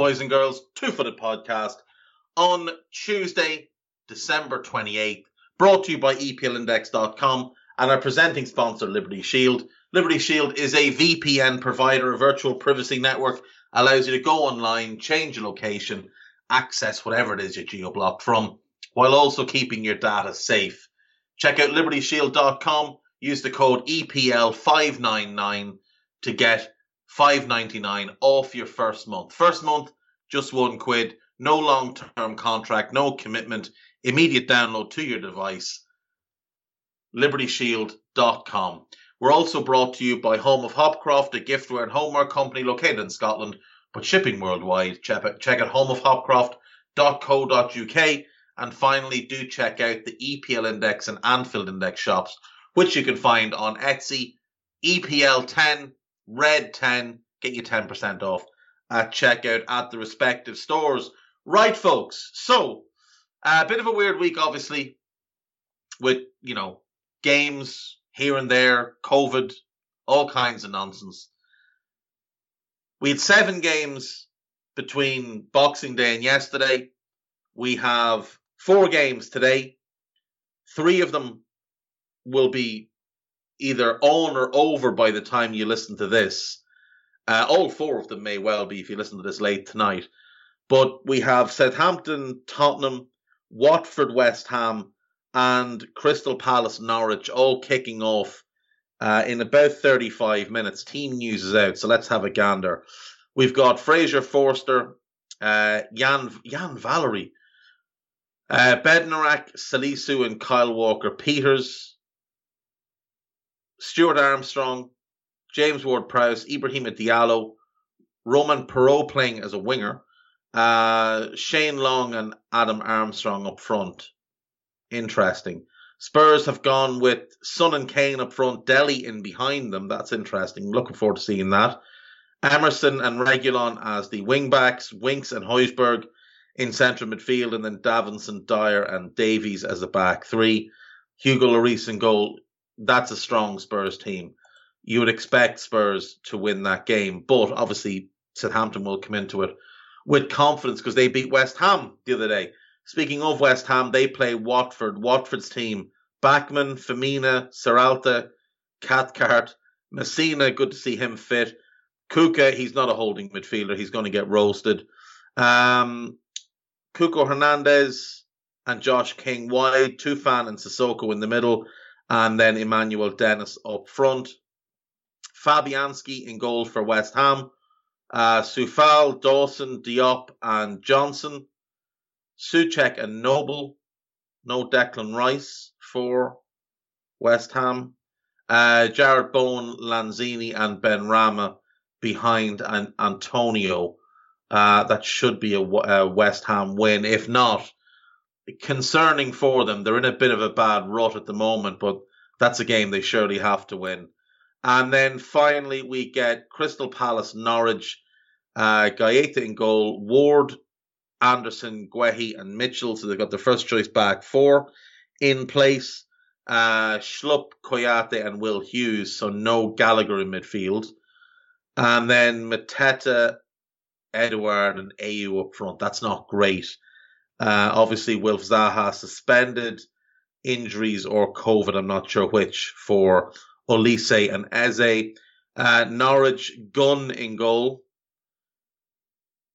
Boys and girls? Two Footed Podcast on Tuesday, December 28th, brought to you by EPLindex.com and our presenting sponsor, Liberty Shield. Liberty Shield is a VPN provider, a virtual privacy network, allows you to go online, change your location, access whatever it is you're geo-blocked from, while also keeping your data safe. Check out libertyshield.com, use the code E EPL599 to get 5.99 off your first month. First month, just one quid. No long term contract, no commitment. Immediate download to your device. LibertyShield.com. We're also brought to you by Home of Hopcroft, a giftware and homeware company located in Scotland, but shipping worldwide. Check out, check out homeofhopcroft.co.uk. And finally, do check out the EPL Index and Anfield Index shops, which you can find on Etsy, EPL 10, Red 10, get you 10% off at checkout at the respective stores. Right, folks. So, a bit of a weird week, obviously, with, you know, games here and there, COVID, all kinds of nonsense. We had seven games between Boxing Day and yesterday. We have four games today. Three of them will be either on or over by the time you listen to this. Uh, all four of them may well be if you listen to this late tonight. But we have Southampton, Tottenham, Watford, West Ham, and Crystal Palace, Norwich all kicking off uh, in about 35 minutes. Team news is out, so let's have a gander. We've got Fraser Forster, uh, Jan, Jan Valery, uh, Bednarek, Salisu, and Kyle Walker Peters, Stuart Armstrong, James Ward Prowse, Ibrahima Diallo, Romain Perraud playing as a winger, uh, Shane Long and Adam Armstrong up front. Interesting. Spurs have gone with Son and Kane up front, Dele in behind them. That's interesting. Looking forward to seeing that. Emerson and Reguilon as the wing backs, Winks and Hojbjerg in central midfield, and then Davinson, Dier, and Davies as the back three. Hugo Lloris in goal. That's a strong Spurs team. You would expect Spurs to win that game, but obviously Southampton will come into it with confidence because they beat West Ham the other day. Speaking of West Ham, they play Watford. Watford's team: Bachmann, Femenia, Sierralta, Cathcart, Masina. Good to see him fit. Kucka, he's not a holding midfielder. He's going to get roasted. Um, Cucho Hernandez and Josh King wide, Tufan and Sissoko in the middle, and then Emmanuel Dennis up front. Fabianski in goal for West Ham. Uh, Coufal, Dawson, Diop, and Johnson. Soucek and Noble. No Declan Rice for West Ham. Uh, Jarrod Bowen, Lanzini, and Benrahma behind an Antonio. Uh, that should be a, a West Ham win. If not, concerning for them. They're in a bit of a bad rut at the moment, but that's a game they surely have to win. And then finally, we get Crystal Palace, Norwich, uh, Guaita in goal, Ward, Anderson, Guehi, and Mitchell. So they've got their first choice back four in place. Uh, Schlupp, Kouyate, and Will Hughes. So no Gallagher in midfield. And then Mateta, Edouard, and Ayew up front. That's not great. Uh, obviously, Wilf Zaha suspended, injuries or COVID, I'm not sure which, for Olise and Eze. Uh, Norwich, Gunn in goal.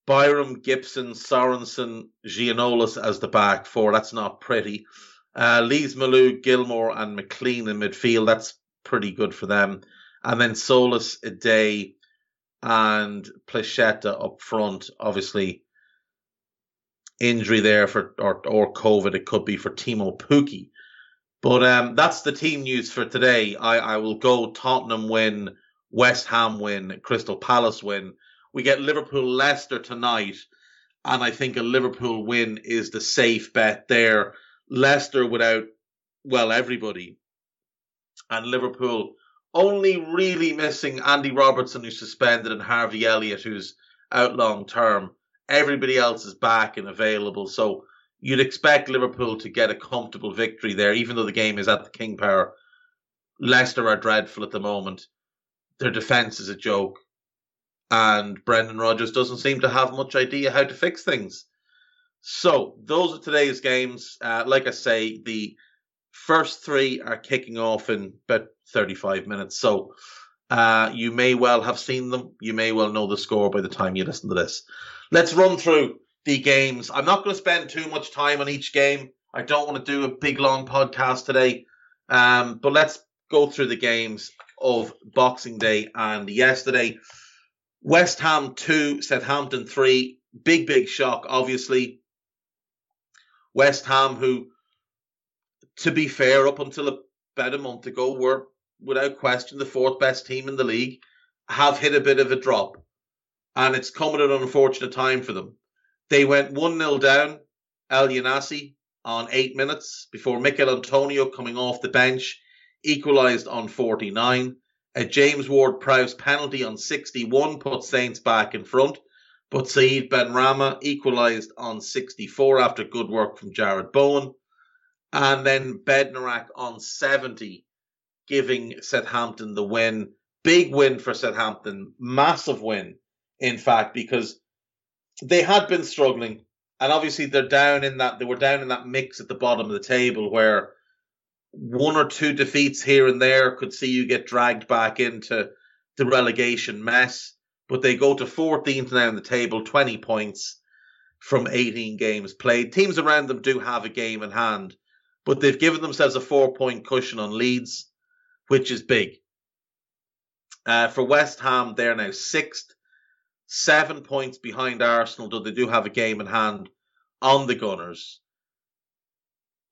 Byram, Gibson, Sorensen, Giannoulis as the back four. That's not pretty. Uh, Lees Melou, Gilmore, and McLean in midfield. That's pretty good for them. And then Solus, Day, and Placheta up front. Obviously, injury there for or or COVID. It could be for Teemu Pukki. But um, that's the team news for today. I, I will go Tottenham win, West Ham win, Crystal Palace win. We get Liverpool Leicester tonight, and I think a Liverpool win is the safe bet there. Leicester without well everybody, and Liverpool only really missing Andy Robertson, who's suspended, and Harvey Elliott, who's out long term. Everybody else is back and available. So you'd expect Liverpool to get a comfortable victory there, even though the game is at the King Power. Leicester are dreadful at the moment. Their defence is a joke. And Brendan Rodgers doesn't seem to have much idea how to fix things. So those are today's games. Uh, like I say, the first three are kicking off in about 35 minutes. So uh, you may well have seen them. You may well know the score by the time you listen to this. Let's run through the games. I'm not going to spend too much time on each game. I don't want to do a big long podcast today. Um, but let's go through the games of Boxing Day and yesterday. West Ham 2, Southampton 3. Big, big shock, obviously. West Ham, who, to be fair, up until about a month ago, were without question the fourth best team in the league, have hit a bit of a drop. And it's come at an unfortunate time for them. They went 1 0 down, Elyounoussi, on eight minutes before Michail Antonio coming off the bench equalised on 49. A James Ward Prowse penalty on 61 put Saints back in front, but Said Benrahma equalised on 64 after good work from Jarrod Bowen. And then Bednarek on 70, giving Southampton the win. Big win for Southampton, massive win, in fact, because they had been struggling, and obviously they're down in that they were down in that mix at the bottom of the table where one or two defeats here and there could see you get dragged back into the relegation mess. But they go to 14th now in the table, 20 points from 18 games played. Teams around them do have a game in hand, but they've given themselves a four point cushion on Leeds, which is big. Uh, for West Ham, they're now sixth seven points behind Arsenal, though they do have a game in hand on the Gunners.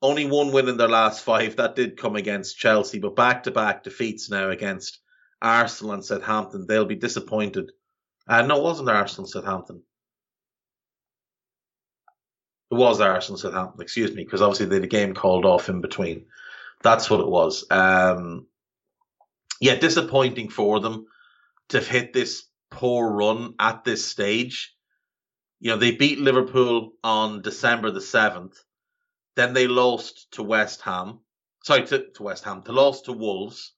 Only one win in their last five. That did come against Chelsea, but back to back defeats now against Arsenal and Southampton. They'll be disappointed. Uh, no, it wasn't Arsenal Southampton. It was Arsenal Southampton, excuse me, because obviously they had a game called off in between. That's what it was. Um, yeah, disappointing for them to have hit this poor run at this stage. You know, they beat Liverpool on December the 7th. Then they lost to West Ham. Sorry, to, to West Ham. They lost to Wolves.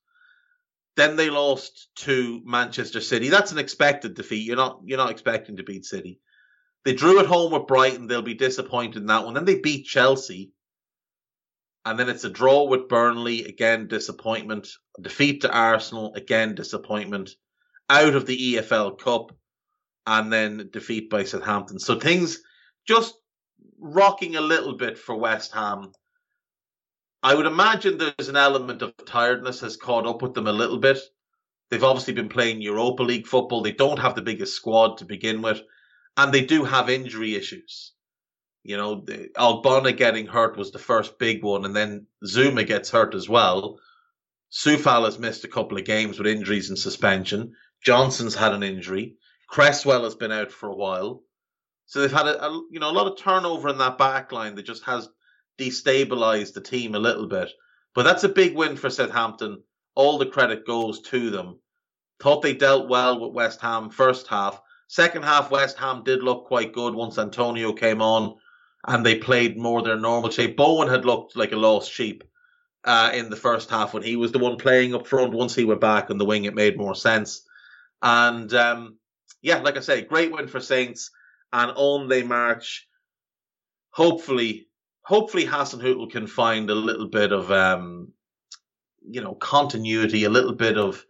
Then they lost to Manchester City. That's an expected defeat. You're not you're not expecting to beat City. They drew at home with Brighton. They'll be disappointed in that one. Then they beat Chelsea. And then it's a draw with Burnley. Again, disappointment. A defeat to Arsenal. Again, disappointment out of the EFL Cup and then defeat by Southampton. So things just rocking a little bit for West Ham. I would imagine there's an element of tiredness has caught up with them a little bit. They've obviously been playing Europa League football. They don't have the biggest squad to begin with, and they do have injury issues. You know, Ogbonna getting hurt was the first big one, and then Zuma gets hurt as well. Coufal has missed a couple of games with injuries and suspension. Johnson's had an injury. Cresswell has been out for a while. So they've had a, a you know a lot of turnover in that back line that just has destabilized the team a little bit. But that's a big win for Southampton. All the credit goes to them. Thought they dealt well with West Ham first half. Second half, West Ham did look quite good once Antonio came on and they played more their normal shape. Bowen had looked like a lost sheep uh, in the first half when he was the one playing up front. Once he went back on the wing, it made more sense. And um, yeah, like I say, great win for Saints, and on they march. Hopefully, hopefully Hasenhüttl can find a little bit of um, you know continuity, a little bit of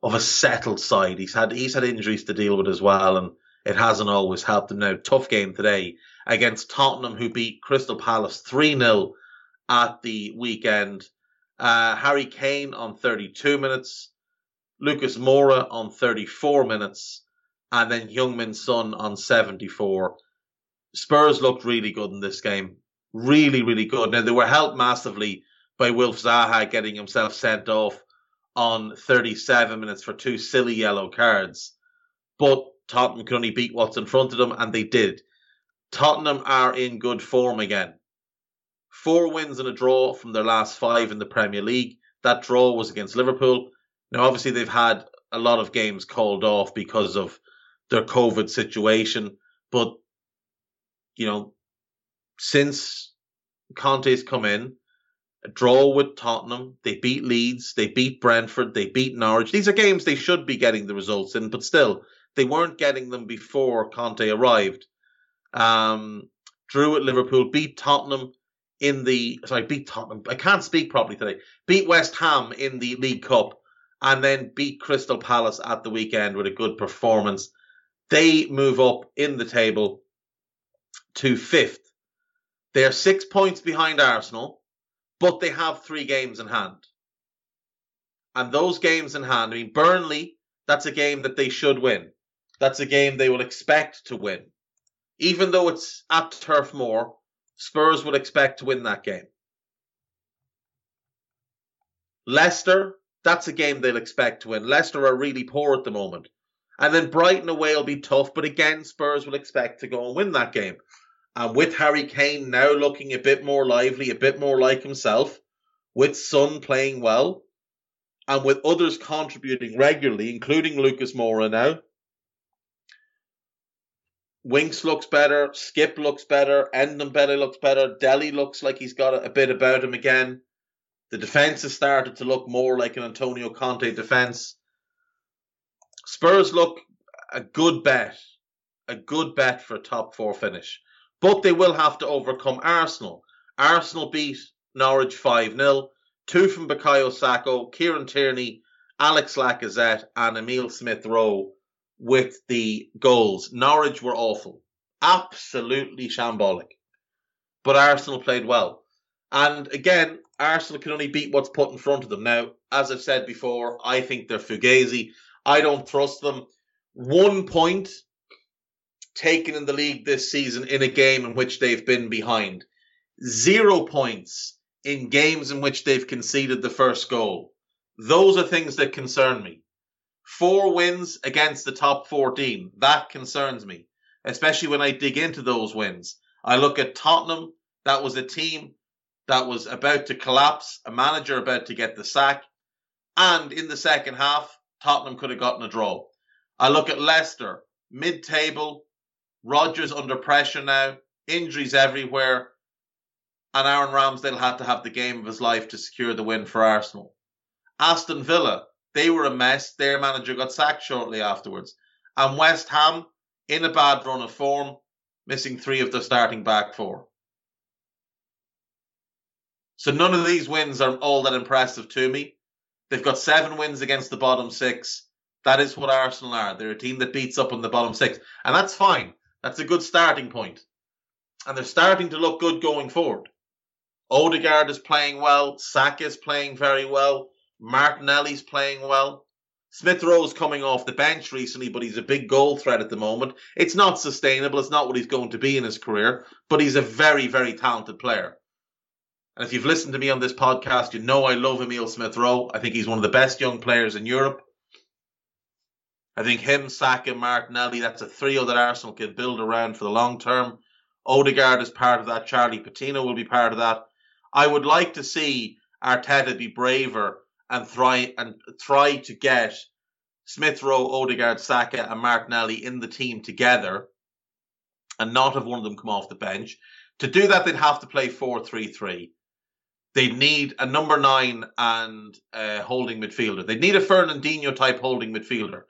of a settled side. He's had he's had injuries to deal with as well, and it hasn't always helped him. Now, tough game today against Tottenham, who beat Crystal Palace three 0 at the weekend. Uh, Harry Kane on 32 minutes, Lucas Moura on 34 minutes, and then Heung-min Son on 74. Spurs looked really good in this game. Really, really good. Now, they were helped massively by Wilf Zaha getting himself sent off on 37 minutes for two silly yellow cards. But Tottenham could only beat what's in front of them, and they did. Tottenham are in good form again. Four wins and a draw from their last five in the Premier League. That draw was against Liverpool. Now, obviously, they've had a lot of games called off because of their COVID situation, but you know, since Conte's come in, a draw with Tottenham, they beat Leeds, they beat Brentford, they beat Norwich. These are games they should be getting the results in, but still, they weren't getting them before Conte arrived. Um, drew at Liverpool, beat Tottenham in the sorry, beat Tottenham. I can't speak properly today. Beat West Ham in the League Cup, and then beat Crystal Palace at the weekend with a good performance. They move up in the table to fifth. They are six points behind Arsenal, but they have three games in hand. And those games in hand, I mean, Burnley, that's a game that they should win. That's a game they will expect to win. Even though it's at Turf Moor, Spurs would expect to win that game. Leicester, that's a game they'll expect to win. Leicester are really poor at the moment. And then Brighton away will be tough, but again, Spurs will expect to go and win that game. And with Harry Kane now looking a bit more lively, a bit more like himself, with Son playing well, and with others contributing regularly, including Lucas Moura now, Winks looks better, Skip looks better, Ndombele looks better, Dele looks like he's got a bit about him again. The defence has started to look more like an Antonio Conte defence. Spurs look a good bet, a good bet for a top four finish. But they will have to overcome Arsenal. Arsenal beat Norwich 5 0. Two from Bukayo Saka, Kieran Tierney, Alex Lacazette, and Emil Smith Rowe with the goals. Norwich were awful. Absolutely shambolic. But Arsenal played well. And again, Arsenal can only beat what's put in front of them. Now, as I've said before, I think they're fugazi. I don't trust them. One point taken in the league this season in a game in which they've been behind. Zero points in games in which they've conceded the first goal. Those are things that concern me. Four wins against the top 14. That concerns me, especially when I dig into those wins. I look at Tottenham. That was a team that was about to collapse, a manager about to get the sack. And in the second half, Tottenham could have gotten a draw. I look at Leicester, mid table, Rodgers under pressure now, injuries everywhere, and Aaron Ramsdale had to have the game of his life to secure the win for Arsenal. Aston Villa, they were a mess. Their manager got sacked shortly afterwards. And West Ham, in a bad run of form, missing three of the starting back four. So none of these wins are all that impressive to me. They've got seven wins against the bottom six. That is what Arsenal are. They're a team that beats up on the bottom six. And that's fine. That's a good starting point. And they're starting to look good going forward. Odegaard is playing well. Saka is playing very well. Martinelli's playing well. Smith Rowe's coming off the bench recently, but he's a big goal threat at the moment. It's not sustainable. It's not what he's going to be in his career, but he's a very, very talented player. And if you've listened to me on this podcast, you know I love Emil Smith Rowe. I think he's one of the best young players in Europe. I think him, Saka, Martinelli, that's a trio that Arsenal can build around for the long term. Odegaard is part of that. Charlie Patino will be part of that. I would like to see Arteta be braver and try and try to get Smith Rowe, Odegaard, Saka, and Martinelli in the team together, and not have one of them come off the bench. To do that, they'd have to play 4-3-3. They'd need a number nine and a holding midfielder. They'd need a Fernandinho type holding midfielder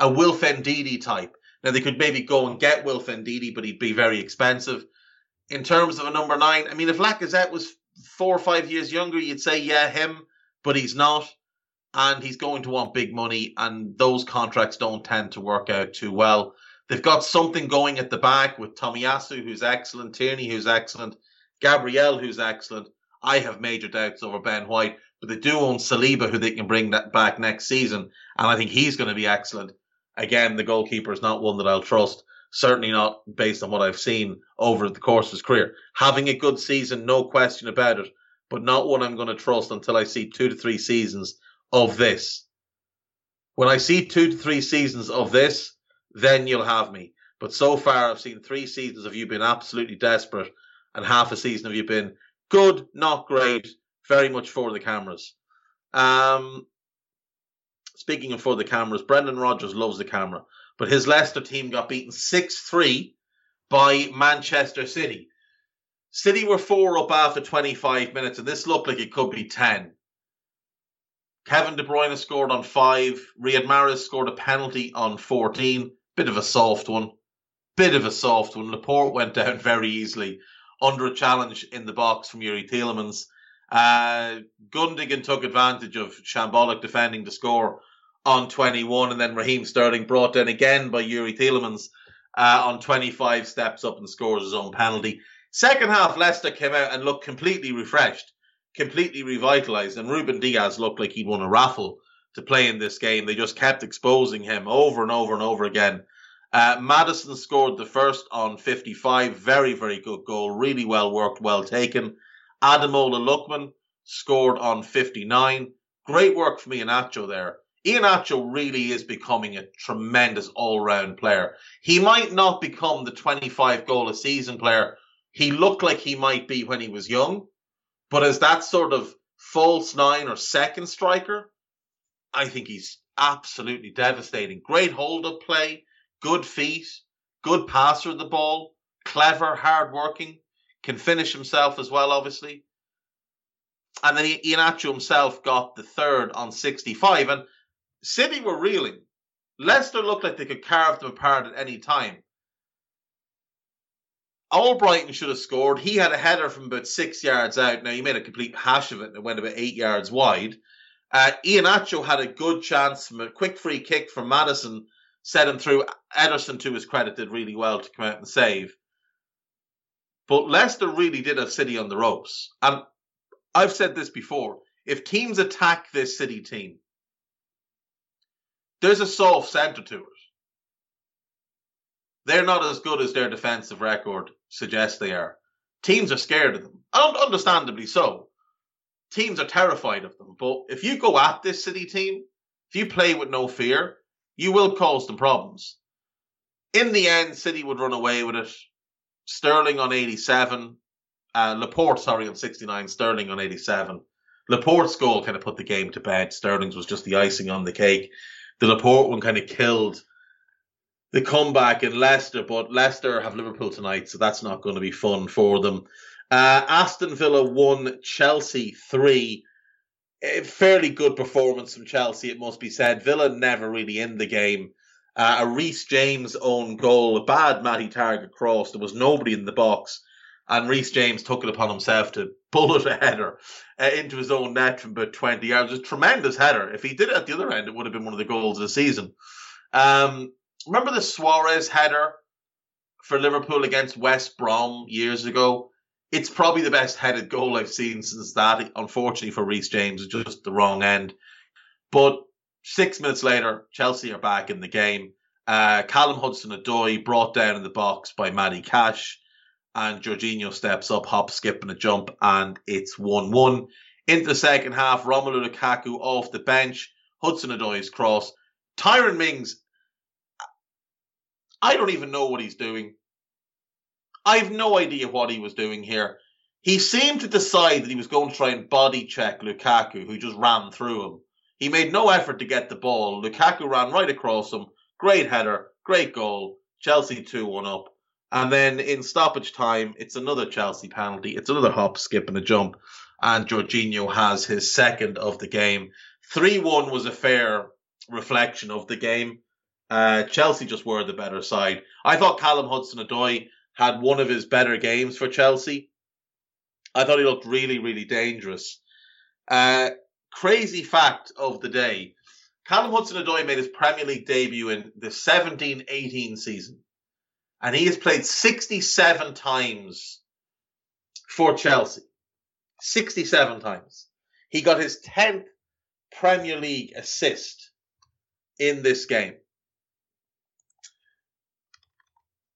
a Wilf Ndidi type. Now they could maybe go and get Wilf Ndidi, but he'd be very expensive. In terms of a number nine, I mean, if Lacazette was four or five years younger, you'd say yeah, him, but he's not, and he's going to want big money, and those contracts don't tend to work out too well. They've got something going at the back with Tomiyasu, who's excellent, Tierney, who's excellent, Gabriel, who's excellent. I have major doubts over Ben White, but they do own Saliba, who they can bring that back next season, and I think he's going to be excellent. Again, the goalkeeper is not one that I'll trust. Certainly not based on what I've seen over the course of his career. Having a good season, no question about it, but not one I'm going to trust until I see two to three seasons of this. When I see two to three seasons of this, then you'll have me. But so far, I've seen three seasons of you being absolutely desperate, and half a season of you been good, not great, very much for the cameras. Um, speaking of for the cameras, Brendan Rodgers loves the camera, but his Leicester team got beaten 6 3 by Manchester City. City were four up after 25 minutes, and this looked like it could be 10. Kevin De Bruyne scored on five. Riyad Mahrez scored a penalty on 14. Bit of a soft one. Bit of a soft one. Laporte went down very easily under a challenge in the box from Youri Tielemans. Uh, Gundogan took advantage of shambolic defending to score on 21, and then Raheem Sterling brought down again by Youri Tielemans uh, on 25, steps up and scores his own penalty. Second half, Leicester came out and looked completely refreshed, completely revitalised, and Ruben Dias looked like he'd won a raffle to play in this game. They just kept exposing him over and over and over again. Uh, Maddison scored the first on 55. Very, very good goal. Really well worked, well taken. Ademola Lookman scored on 59. Great work from Iheanacho there. Iheanacho really is becoming a tremendous all-round player. He might not become the 25 goal a season player he looked like he might be when he was young, but as that sort of false nine or second striker, I think he's absolutely devastating. Great hold-up play, good feet, good passer of the ball, clever, hard-working, can finish himself as well, obviously. And then Iheanacho himself got the third on 65. And City were reeling. Leicester looked like they could carve them apart at any time. Albrighton should have scored. He had a header from about six yards out. Now, he made a complete hash of it and it went about eight yards wide. Uh, Iheanacho had a good chance from a quick free kick from Maddison, set him through. Ederson, to his credit, did really well to come out and save. But Leicester really did have City on the ropes. And I've said this before. If teams attack this City team, there's a soft centre to it. They're not as good as their defensive record suggests they are. Teams are scared of them. Understandably so. Teams are terrified of them. But if you go at this City team, if you play with no fear, you will cause them problems. In the end, City would run away with it. Sterling on 87, uh, Laporte, sorry, on 69, Sterling on 87. Laporte's goal kind of put the game to bed. Sterling's was just the icing on the cake. The Laporte one kind of killed the comeback in Leicester, but Leicester have Liverpool tonight, so that's not going to be fun for them. Uh, Aston Villa won, Chelsea three. A fairly good performance from Chelsea, it must be said. Villa never really in the game. Uh, a Reece James own goal, a bad Matty Targett cross. There was nobody in the box, and Reece James took it upon himself to bullet a header uh, into his own net from about 20 yards. A tremendous header. If he did it at the other end, it would have been one of the goals of the season. Um, remember the Suarez header for Liverpool against West Brom years ago? It's probably the best headed goal I've seen since that. Unfortunately for Reece James, just the wrong end. But six minutes later, Chelsea are back in the game. Uh, Callum Hudson-Odoi brought down in the box by Matty Cash, and Jorginho steps up, hop, skip, and a jump, and it's 1 1. Into the second half, Romelu Lukaku off the bench, Hudson-Odoi's cross. Tyrone Mings I don't even know what he's doing. I have no idea what he was doing here. He seemed to decide that he was going to try and body check Lukaku, who just ran through him. He made no effort to get the ball. Lukaku ran right across him. Great header, great goal. Chelsea 2 1 up. And then in stoppage time, it's another Chelsea penalty. It's another hop, skip, and a jump. And Jorginho has his second of the game. 3 1 was a fair reflection of the game. Uh, Chelsea just were the better side. I thought Callum Hudson-Odoi had one of his better games for Chelsea. I thought he looked really, really dangerous. Uh, crazy fact of the day. Callum Hudson-Odoi made his Premier League debut in the 17-18 season. And he has played 67 times for Chelsea. 67 times. He got his 10th Premier League assist in this game.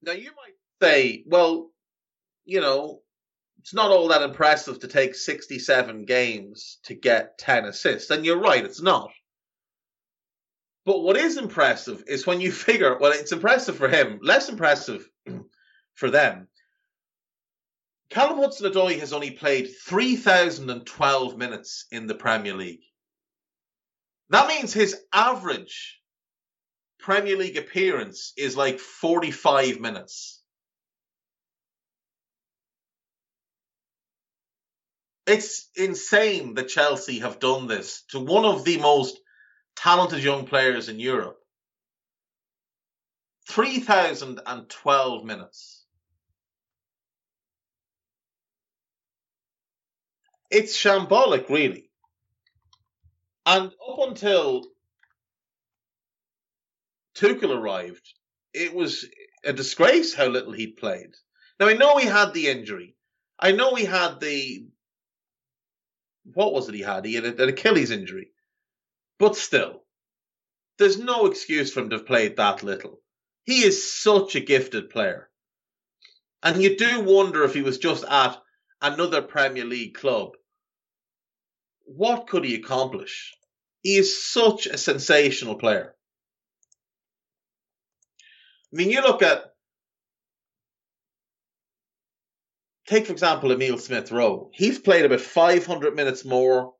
Now you might say, well, you know, it's not all that impressive to take 67 games to get 10 assists. And you're right, it's not. But what is impressive is when you figure, well, it's impressive for him, less impressive for them. Callum Hudson Odoi has only played 3,012 minutes in the Premier League. That means his average Premier League appearance is like 45 minutes. It's insane that Chelsea have done this to one of the most talented young players in Europe. 3,012 minutes. It's shambolic, really. And up until Tuchel arrived, it was a disgrace how little he'd played. Now, I know he had the injury. I know he had the. What was it he had? He had an Achilles injury. But still, there's no excuse for him to have played that little. He is such a gifted player. And you do wonder if he was just at another Premier League club, what could he accomplish? He is such a sensational player. I mean, you look at, take for example, Emil Smith Rowe. He's played about 500 minutes more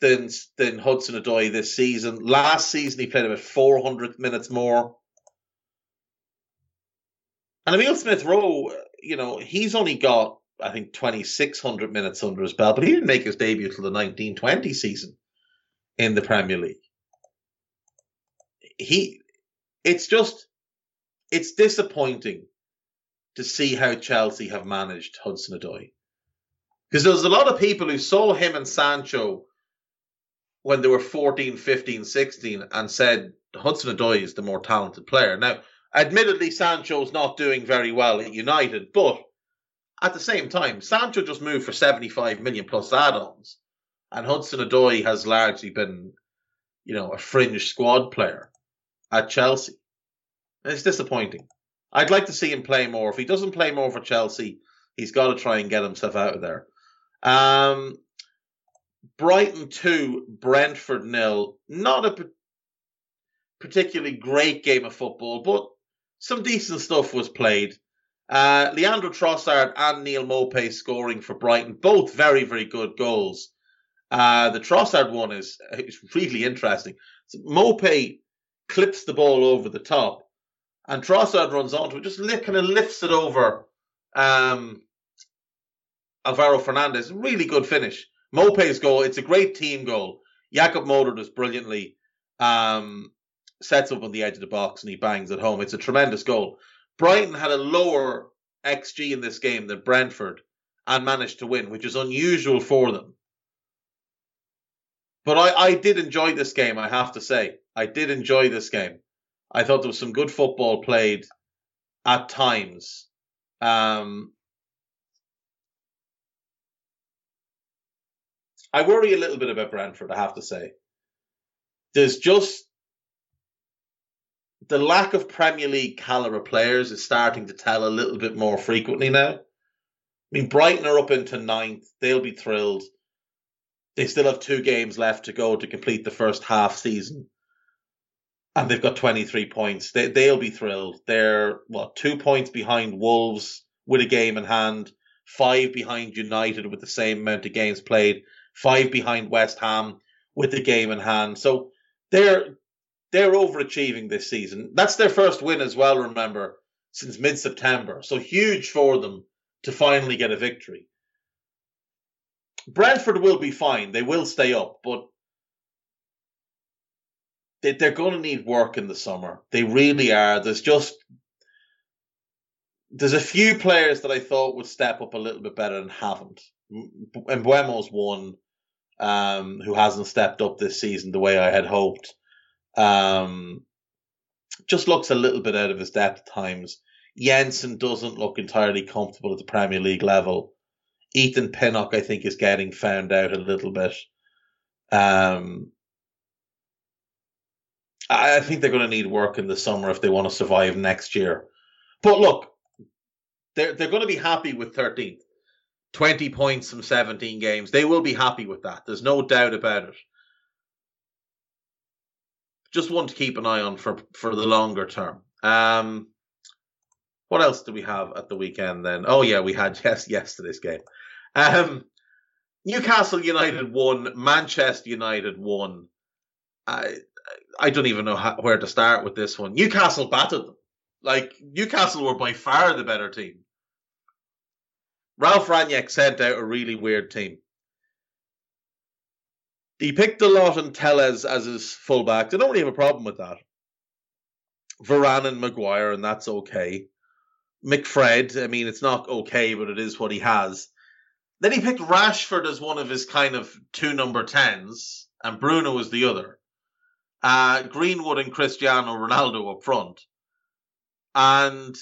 than than Hudson Odoi this season. Last season he played about 400 minutes more. And Emil Smith Rowe, you know, he's only got I think 2600 minutes under his belt, but he didn't make his debut till the 1920 season in the Premier League. He, it's just, it's disappointing to see how Chelsea have managed Hudson Odoi. Because there's a lot of people who saw him and Sancho when they were 14, 15, 16 and said Hudson Odoi is the more talented player. Now, admittedly, Sancho's not doing very well at United, but at the same time, Sancho just moved for 75 million plus add-ons, and Hudson Odoi has largely been, you know, a fringe squad player at Chelsea. And it's disappointing. I'd like to see him play more. If he doesn't play more for Chelsea, he's got to try and get himself out of there. Um, Brighton 2, Brentford nil. Not a particularly great game of football, but some decent stuff was played. Uh, Leandro Trossard and Neal Maupay scoring for Brighton, both very, very good goals. Uh, the Trossard one is, is really interesting. So clips the ball over the top, and Trossard runs onto it, just kind of lifts it over um, Alvaro Fernandez. Really good finish. Maupay's goal, it's a great team goal. Jakub Moder does brilliantly, um, sets up on the edge of the box and he bangs it home. It's a tremendous goal. Brighton had a lower XG in this game than Brentford and managed to win, which is unusual for them. But I, I did enjoy this game, I have to say. I did enjoy this game. I thought there was some good football played at times. Um, I worry a little bit about Brentford, I have to say. There's just the lack of Premier League caliber players is starting to tell a little bit more frequently now. I mean, Brighton are up into ninth. They'll be thrilled. They still have two games left to go to complete the first half season. And they've got 23 points. They, they'll be thrilled. They're, what, two points behind Wolves with a game in hand, five behind United with the same amount of games played, five behind West Ham with the game in hand. So they're they're overachieving this season. That's their first win as well, remember, since mid September. So huge for them to finally get a victory. Brentford will be fine. They will stay up, but they, they're going to need work in the summer. They really are. There's just there's a few players that I thought would step up a little bit better and haven't. Mbeumo's one um, who hasn't stepped up this season the way I had hoped. Um, just looks a little bit out of his depth at times. Jensen doesn't look entirely comfortable at the Premier League level. Ethan Pinnock, I think, is getting found out a little bit. Um, I think they're going to need work in the summer if they want to survive next year. But look, They're they're going to be happy with 13th. 20 points from 17 games. They will be happy with that. There's no doubt about it. Just one to keep an eye on for for the longer term. Um, what else do we have at the weekend then? Oh yeah, we had yes yesterday's game. Um, Newcastle United won. Manchester United won. I I don't even know how, where to start with this one. Newcastle battered them. Like Newcastle were by far the better team. Ralf Rangnick sent out a really weird team. He picked Dalot Telles as his fullback. I don't really have a problem with that. Varane and Maguire, and that's okay. McFred, I mean, it's not okay, but it is what he has. Then he picked Rashford as one of his kind of two number tens, and Bruno was the other. Uh, Greenwood and Cristiano Ronaldo up front. And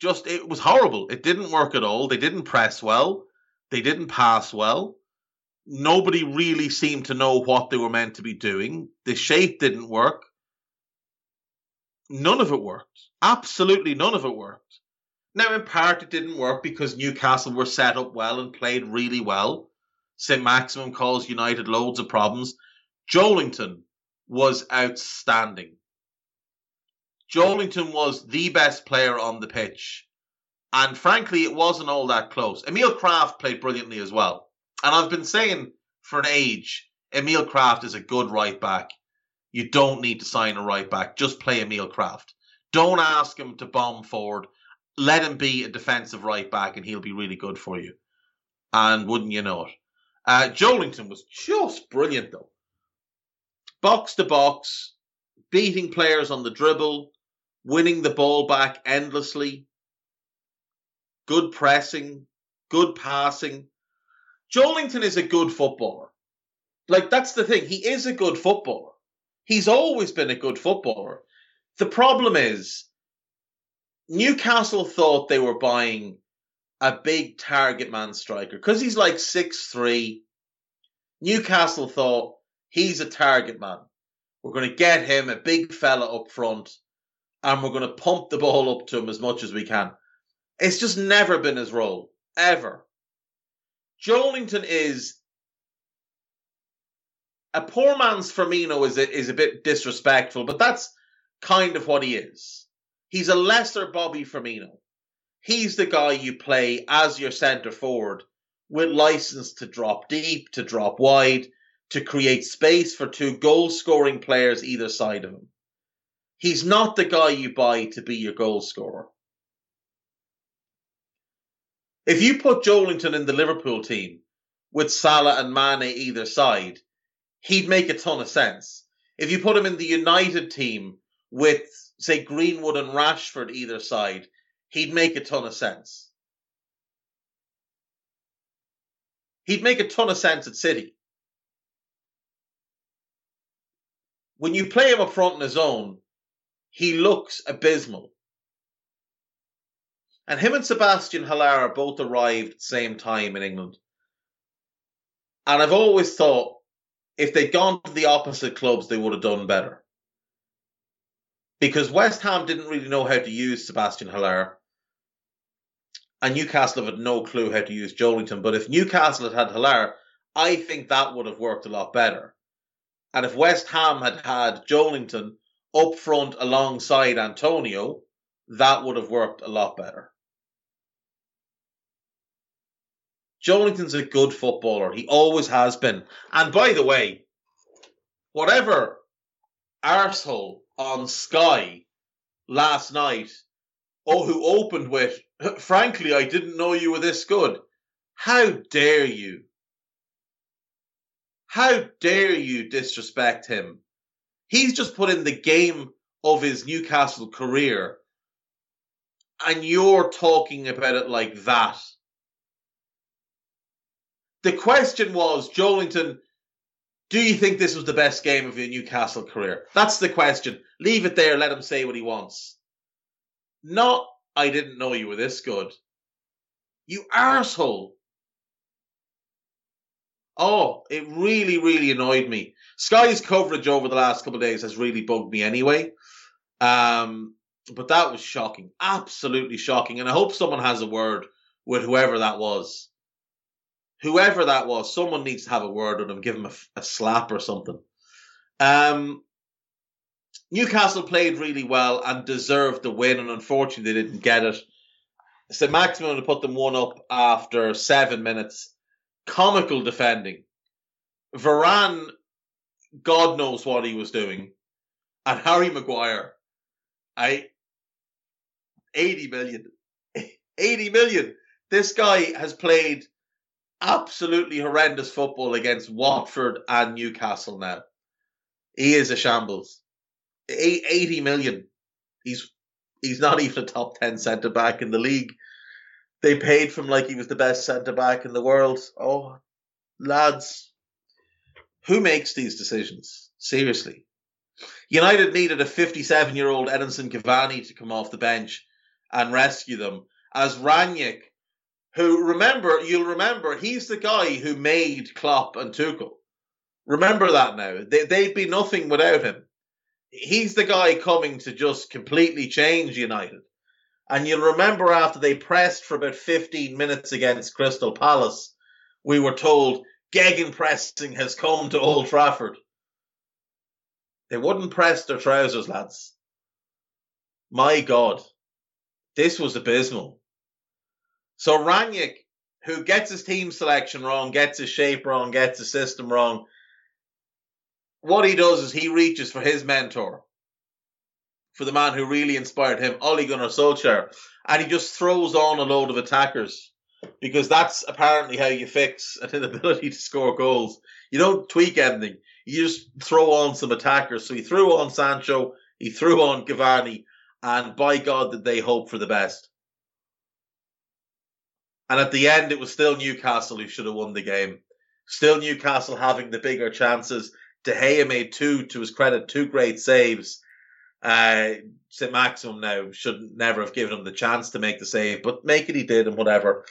just, it was horrible. It didn't work at all. They didn't press well. They didn't pass well. Nobody really seemed to know what they were meant to be doing. The shape didn't work. None of it worked. Absolutely none of it worked. Now, in part, it didn't work because Newcastle were set up well and played really well. St. Maximin caused United loads of problems. Joelinton was outstanding. Joelinton was the best player on the pitch. And frankly, it wasn't all that close. Emil Krafth played brilliantly as well. And I've been saying for an age, Emil Krafth is a good right back. You don't need to sign a right back. Just play Emil Krafth. Don't ask him to bomb forward. Let him be a defensive right back and he'll be really good for you. And wouldn't you know it? Uh, Joelinton was just brilliant though. Box to box, beating players on the dribble, winning the ball back endlessly, good pressing, good passing. Joelinton is a good footballer. Like, that's the thing. He is a good footballer. He's always been a good footballer. The problem is, Newcastle thought they were buying a big target man striker because he's like six three. Newcastle thought he's a target man. We're going to get him a big fella up front and we're going to pump the ball up to him as much as we can. It's just never been his role, ever. Joelinton is a poor man's Firmino is a, is a bit disrespectful, but that's kind of what he is. He's a lesser Bobby Firmino. He's the guy you play as your centre forward with license to drop deep, to drop wide, to create space for two goal scoring players either side of him. He's not the guy you buy to be your goal scorer. If you put Joelinton in the Liverpool team with Salah and Mane either side, he'd make a ton of sense. If you put him in the United team with, say, Greenwood and Rashford either side, he'd make a ton of sense. He'd make a ton of sense at City. When you play him up front in his own, he looks abysmal. And him and Sebastian Haller both arrived at the same time in England. And I've always thought if they'd gone to the opposite clubs, they would have done better. Because West Ham didn't really know how to use Sebastian Haller. And Newcastle have had no clue how to use Joelinton. But if Newcastle had had Haller, I think that would have worked a lot better. And if West Ham had had Joelinton up front alongside Antonio, that would have worked a lot better. Joelinton's a good footballer. He always has been. And by the way, whatever arsehole on Sky last night, oh, who opened with, frankly, I didn't know you were this good. How dare you? How dare you disrespect him? He's just put in the game of his Newcastle career, and you're talking about it like that. The question was, Joelinton, do you think this was the best game of your Newcastle career? That's the question. Leave it there, let him say what he wants. Not, I didn't know you were this good. You arsehole. Oh, it really, really annoyed me. Sky's coverage over the last couple of days has really bugged me anyway. Um, but that was shocking, absolutely shocking. And I hope someone has a word with whoever that was. Whoever that was, someone needs to have a word with him, give him a, a slap or something. Um, Newcastle played really well and deserved the win, and unfortunately they didn't get it. St. Maximin to put them one up after seven minutes. Comical defending. Varane, God knows what he was doing. And Harry Maguire, I 80 million. 80 million. This guy has played absolutely horrendous football against Watford and Newcastle now. He is a shambles. 80 million. He's he's not even a top 10 centre back in the league. They paid him like he was the best centre back in the world. Oh, lads, who makes these decisions? Seriously. United needed a 57 year old Edinson Cavani to come off the bench and rescue them. As Rangnick, who remember, you'll remember, he's the guy who made Klopp and Tuchel. Remember that now. They, they'd be nothing without him he's the guy coming to just completely change United. And you'll remember after they pressed for about 15 minutes against Crystal Palace, we were told gegenpressing has come to Old Trafford. They wouldn't press their trousers, lads. My God, this was abysmal. So Rangnick, who gets his team selection wrong, gets his shape wrong, gets his system wrong, what he does is he reaches for his mentor, for the man who really inspired him, Ole Gunnar Solskjaer, and he just throws on a load of attackers because that's apparently how you fix an inability to score goals. You don't tweak anything; you just throw on some attackers. So he threw on Sancho, he threw on Cavani, and by God, did they hope for the best. And at the end, it was still Newcastle who should have won the game. Still Newcastle having the bigger chances. De Gea made two, to his credit, two great saves. Uh, St. Maximin now should never have given him the chance to make the save, but make it he did and whatever.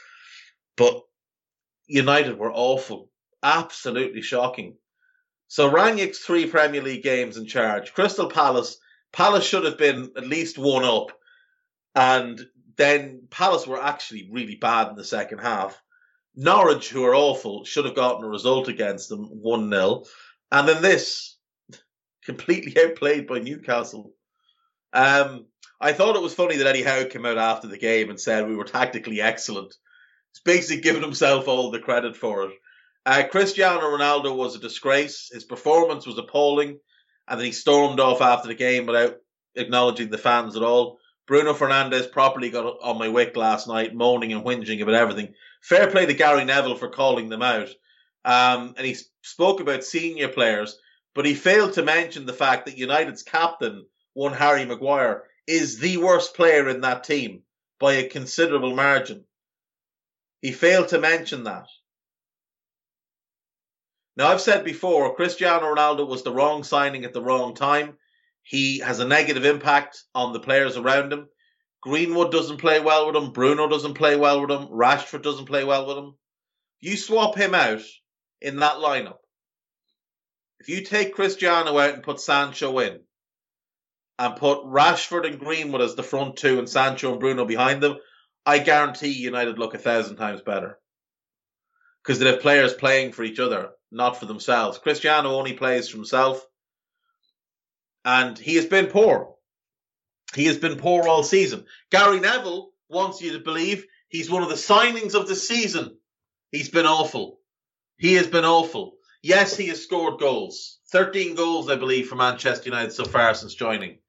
But United were awful, absolutely shocking. So Rangnick's three Premier League games in charge. Crystal Palace, Palace should have been at least one up, and then Palace were actually really bad in the second half. Norwich, who are awful, should have gotten a result against them, 1 0. And then this, completely outplayed by Newcastle. Um, I thought it was funny that Eddie Howe came out after the game and said we were tactically excellent. He's basically giving himself all the credit for it. Uh, Cristiano Ronaldo was a disgrace. His performance was appalling, and then he stormed off after the game without acknowledging the fans at all. Bruno Fernandes properly got on my wick last night, moaning and whinging about everything. Fair play to Gary Neville for calling them out. Um, and he spoke about senior players, but he failed to mention the fact that United's captain, one Harry Maguire, is the worst player in that team by a considerable margin. He failed to mention that. Now, I've said before, Cristiano Ronaldo was the wrong signing at the wrong time. He has a negative impact on the players around him. Greenwood doesn't play well with him. Bruno doesn't play well with him. Rashford doesn't play well with him. You swap him out in that lineup. If you take Cristiano out and put Sancho in, and put Rashford and Greenwood as the front two and Sancho and Bruno behind them, I guarantee United look a thousand times better. Because they have players playing for each other, not for themselves. Cristiano only plays for himself. And he has been poor. He has been poor all season. Gary Neville wants you to believe he's one of the signings of the season. He's been awful. He has been awful. Yes, he has scored goals. 13 goals, I believe, for Manchester United so far since joining.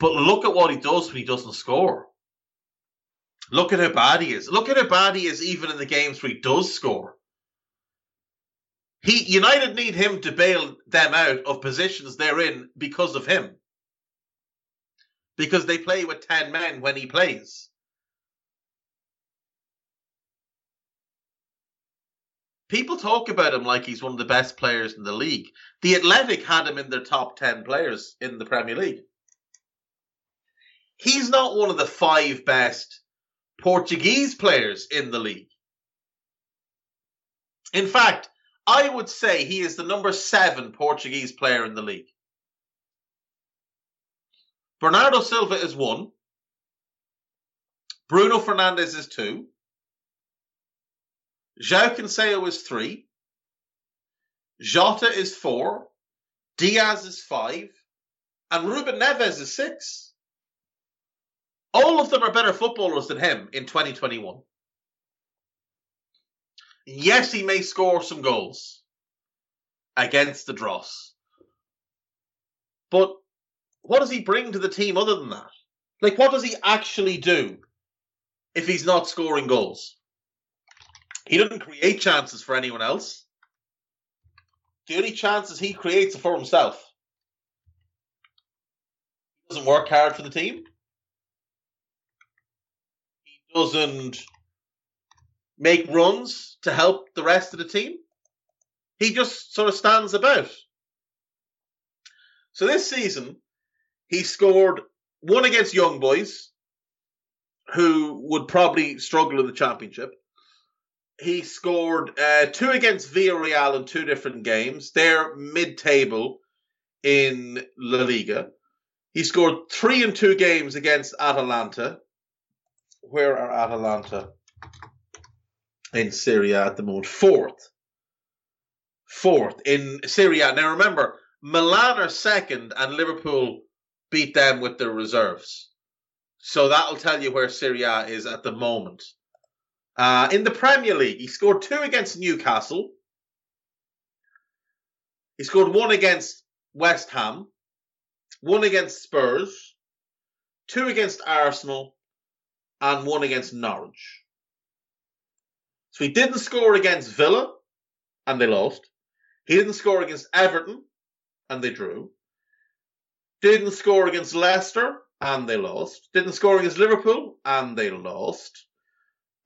But look at what he does when he doesn't score. Look at how bad he is. Look at how bad he is even in the games where he does score. He United need him to bail them out of positions they're in because of him. Because they play with 10 men when he plays. people talk about him like he's one of the best players in the league. The Athletic had him in their top 10 players in the Premier League. He's not one of the five best Portuguese players in the league. In fact, I would say he is the number seven Portuguese player in the league. Bernardo Silva is one. Bruno Fernandes is two. João Cancelo is three. Jota is four. Dias is five. And Ruben Neves is six. All of them are better footballers than him in 2021. Yes, he may score some goals against the Dross. But what does he bring to the team other than that? Like, what does he actually do if he's not scoring goals? He doesn't create chances for anyone else. The only chances he creates are for himself. He doesn't work hard for the team. Doesn't make runs to help the rest of the team. He just sort of stands about. So this season, he scored one against Young Boys, who would probably struggle in the championship. He scored uh, two against Villarreal in two different games. They're mid-table in La Liga. He scored three in two games against Atalanta. Where are Atalanta in Serie A at the moment? Fourth. Fourth in Serie A. Now remember, Milan are second and Liverpool beat them with their reserves. So that'll tell you where Serie A is at the moment. Uh, in the Premier League, he scored two against Newcastle. He scored one against West Ham, one against Spurs, two against Arsenal, and one against Norwich. So he didn't score against Villa, and they lost. He didn't score against Everton, and they drew. Didn't score against Leicester, and they lost. Didn't score against Liverpool, and they lost.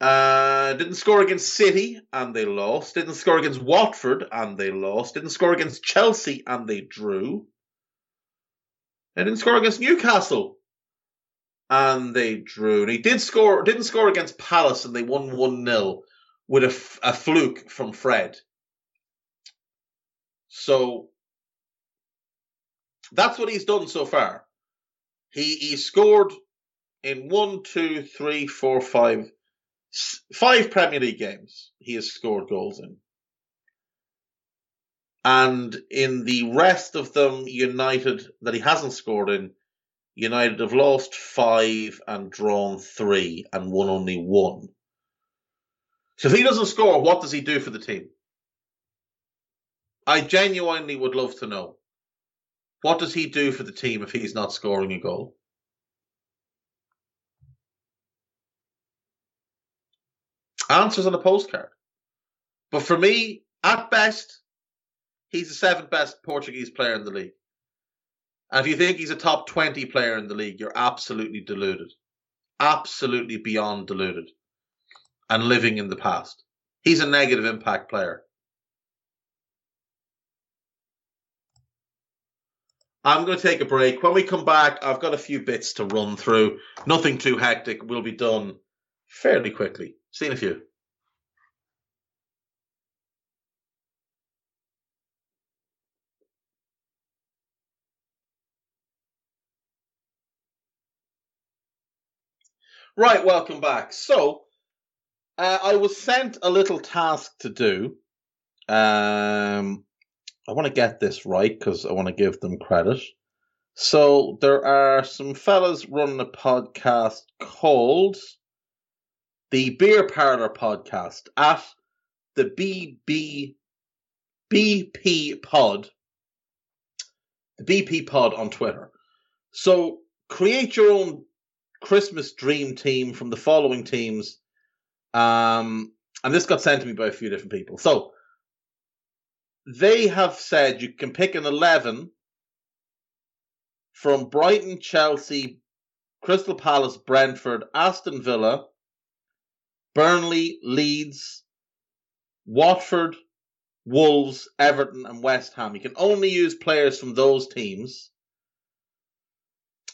Uh, didn't score against City, and they lost. Didn't score against Watford, and they lost. Didn't score against Chelsea, and they drew. They didn't score against Newcastle, and they drew. He did score. Didn't score against Palace, and they won one 0 with a, a fluke from Fred. So that's what he's done so far. He he scored in one, two, three, four, five, five Premier League games. He has scored goals in, and in the rest of them, United that he hasn't scored in, United have lost five and drawn three and won only one. So if he doesn't score, what does he do for the team? I genuinely would love to know. What does he do for the team if he's not scoring a goal? Answers on a postcard. But for me, at best, he's the seventh best Portuguese player in the league. And if you think he's a top 20 player in the league, you're absolutely deluded. Absolutely beyond deluded. And living in the past. He's a negative impact player. I'm going to take a break. When we come back, I've got a few bits to run through. Nothing too hectic. We'll be done fairly quickly. See you in a few. Right, welcome back. So, uh, I was sent a little task to do. Um, I want to get this right because I want to give them credit. So there are some fellas running a podcast called the Beer Parlor Podcast at the BB BP Pod, the BP Pod on Twitter. So create your own Christmas dream team from the following teams. Um, and this got sent to me by a few different people. So they have said you can pick an 11 from Brighton, Chelsea, Crystal Palace, Brentford, Aston Villa, Burnley, Leeds, Watford, Wolves, Everton, and West Ham. You can only use players from those teams.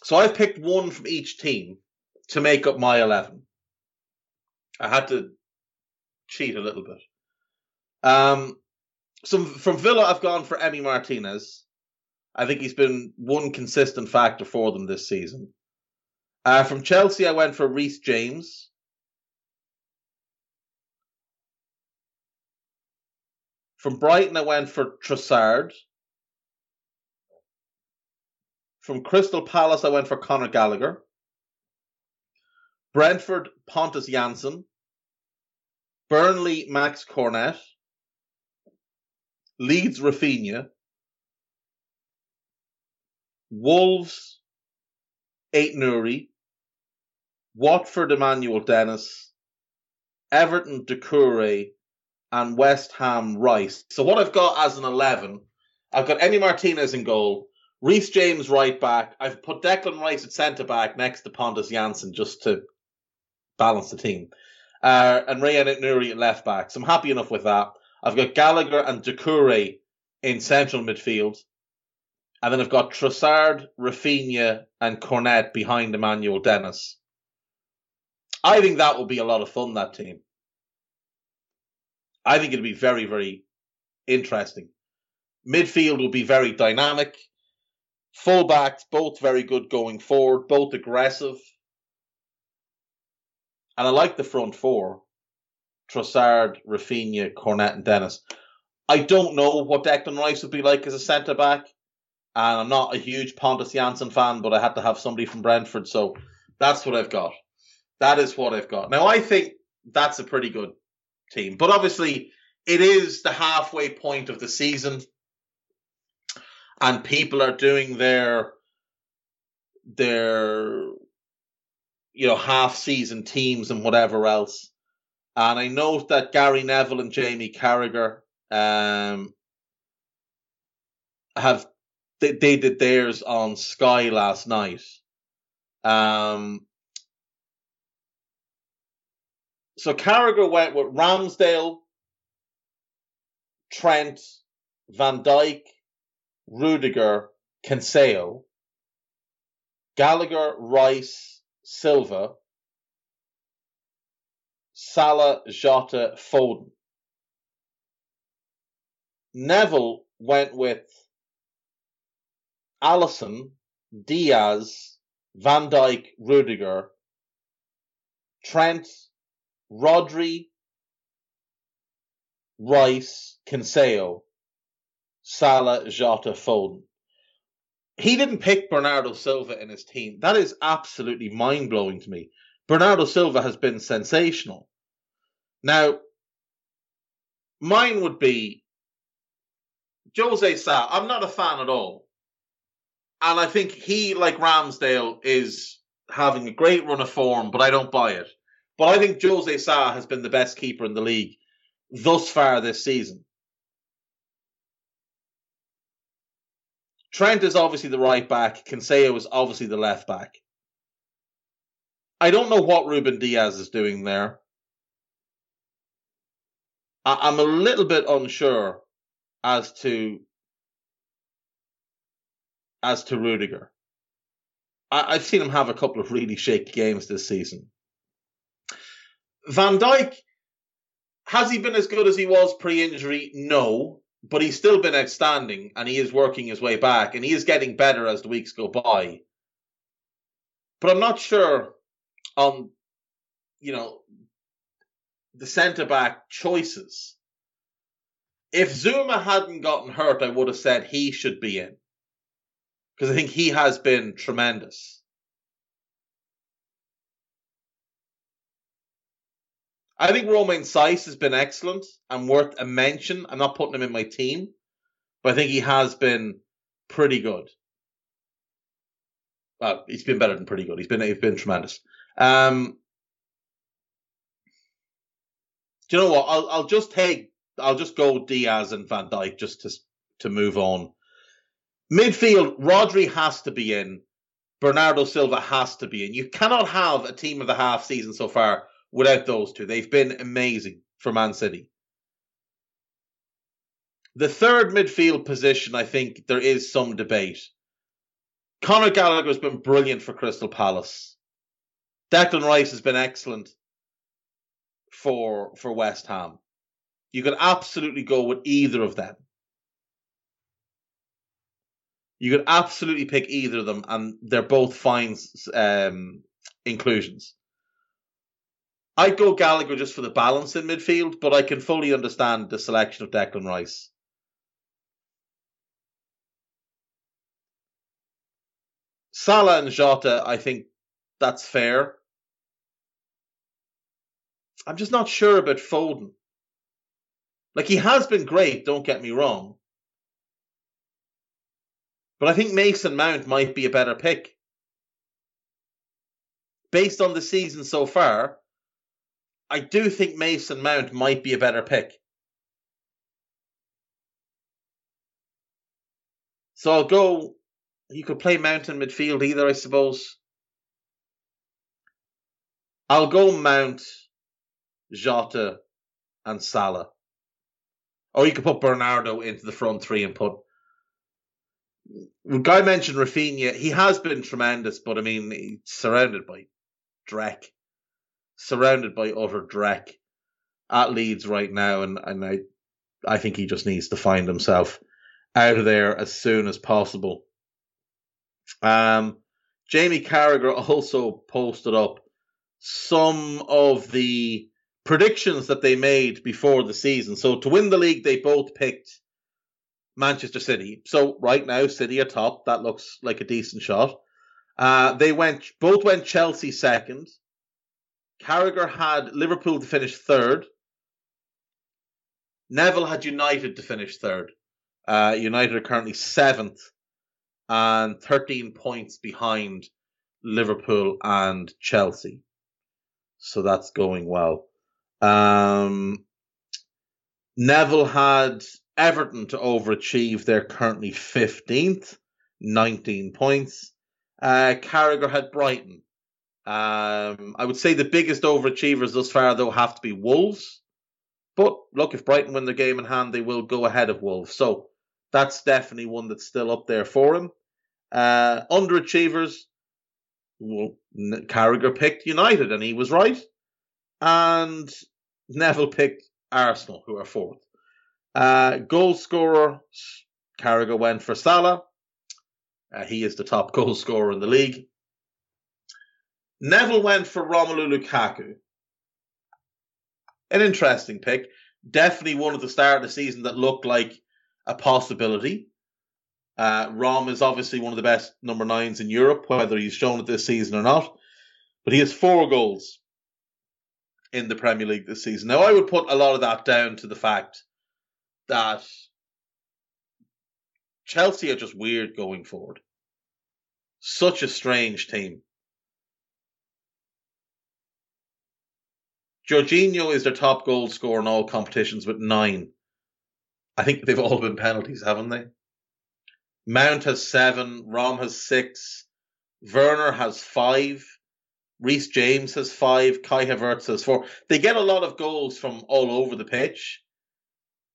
So I've picked one from each team to make up my 11. I had to cheat a little bit. Um, from Villa, I've gone for Emi Martinez. I think he's been one consistent factor for them this season. Uh, from Chelsea, I went for Reece James. From Brighton, I went for Trossard. From Crystal Palace, I went for Conor Gallagher. Brentford, Pontus Jansson. Burnley, Max Cornet. Leeds, Raphinha. Wolves, Aït-Nouri. Watford, Emmanuel Dennis. Everton, Doucouré. And West Ham, Rice. So what I've got as an 11, I've got Emi Martinez in goal. Reece James right back. I've put Declan Rice at centre back next to Pontus Jansson just to balance the team. Uh, and Rayan Nuri at left back. So I'm happy enough with that. I've got Gallagher and Doucouré in central midfield. And then I've got Trossard, Raphinha, and Cornet behind Emmanuel Dennis. I think that will be a lot of fun, that team. I think it'll be very, very interesting. Midfield will be very dynamic. Fullbacks, both very good going forward, both aggressive. And I like the front four. Trossard, Raphinha, Cornet, and Dennis. I don't know what Declan Rice would be like as a centre back. And I'm not a huge Pontus Jansson fan, but I had to have somebody from Brentford, so that's what I've got. That is what I've got. Now I think that's a pretty good team. But obviously it is the halfway point of the season and people are doing their their you know half season teams and whatever else. And I note that Gary Neville and Jamie Carragher um, have they, they did theirs on Sky last night. Um, so Carragher went with Ramsdale, Trent, Van Dijk, Rudiger, Cancelo, Gallagher, Rice, Silva, Salah, Jota, Foden. Neville went with Alisson, Dias, Van Dijk, Rudiger, Trent, Rodri, Rice, Cancelo, Salah, Jota, Foden. He didn't pick Bernardo Silva in his team. That is absolutely mind blowing to me. Bernardo Silva has been sensational. Now, mine would be Jose Sa. I'm not a fan at all. And I think he, like Ramsdale, is having a great run of form, but I don't buy it. But I think Jose Sa has been the best keeper in the league thus far this season. Trent is obviously the right back. Cancelo is obviously the left back. I don't know what Ruben Dias is doing there. I- am a little bit unsure as to as to Rudiger. I- I've seen him have a couple of really shaky games this season. Van Dijk has he been as good as he was pre-injury? No, but he's still been outstanding and he is working his way back and he is getting better as the weeks go by. But I'm not sure on, you know, the centre back choices. If Zouma hadn't gotten hurt, I would have said he should be in. Because I think he has been tremendous. I think Romain Saïss has been excellent and worth a mention. I'm not putting him in my team, but I think he has been pretty good. Well, he's been better than pretty good. He's been he's been tremendous. Um, do you know what? I'll I'll just take I'll just go Dias and Van Dijk just to to move on. Midfield, Rodri has to be in. Bernardo Silva has to be in. You cannot have a team of the half season so far without those two. They've been amazing for Man City. The third midfield position, I think there is some debate. Conor Gallagher has been brilliant for Crystal Palace. Declan Rice has been excellent for for West Ham. You could absolutely go with either of them. You could absolutely pick either of them, and they're both fine um, inclusions. I'd go Gallagher just for the balance in midfield, but I can fully understand the selection of Declan Rice. Salah and Jota, I think that's fair. I'm just not sure about Foden. Like he has been great, don't get me wrong. But I think Mason Mount might be a better pick. Based on the season so far, I do think Mason Mount might be a better pick. So I'll go. You could play Mount in midfield either, I suppose. I'll go Mount, Jota, and Salah. Or you could put Bernardo into the front three and put. Guy mentioned Raphinha. He has been tremendous, but I mean, he's surrounded by Dreck surrounded by utter dreck at Leeds right now, and, and I I think he just needs to find himself out of there as soon as possible. Um, Jamie Carragher also posted up some of the predictions that they made before the season. So to win the league, they both picked Manchester City. So right now, City atop. That looks like a decent shot. Uh, they went both went Chelsea second. Carragher had Liverpool to finish third. Neville had United to finish third. Uh, United are currently seventh and 13 points behind Liverpool and Chelsea. So that's going well. Um, Neville had Everton to overachieve. They're currently 15th, 19 points. Uh, Carragher had Brighton um, I would say the biggest overachievers thus far, though, have to be Wolves. But look, if Brighton win the game in hand, they will go ahead of Wolves. So that's definitely one that's still up there for him. Uh, underachievers, well, Carragher picked United, and he was right. And Neville picked Arsenal, who are fourth. Uh, goal scorer, Carragher went for Salah. Uh, he is the top goal scorer in the league. Neville went for Romelu Lukaku. An interesting pick. Definitely one at the start of the season that looked like a possibility. Uh, Rom is obviously one of the best number nines in Europe, whether he's shown it this season or not. But he has four goals in the Premier League this season. Now, I would put a lot of that down to the fact that Chelsea are just weird going forward. Such a strange team. Jorginho is their top goal scorer in all competitions with nine. I think they've all been penalties, haven't they? Mount has seven, Rom has six, Werner has five, Reece James has five, Kai Havertz has four. They get a lot of goals from all over the pitch.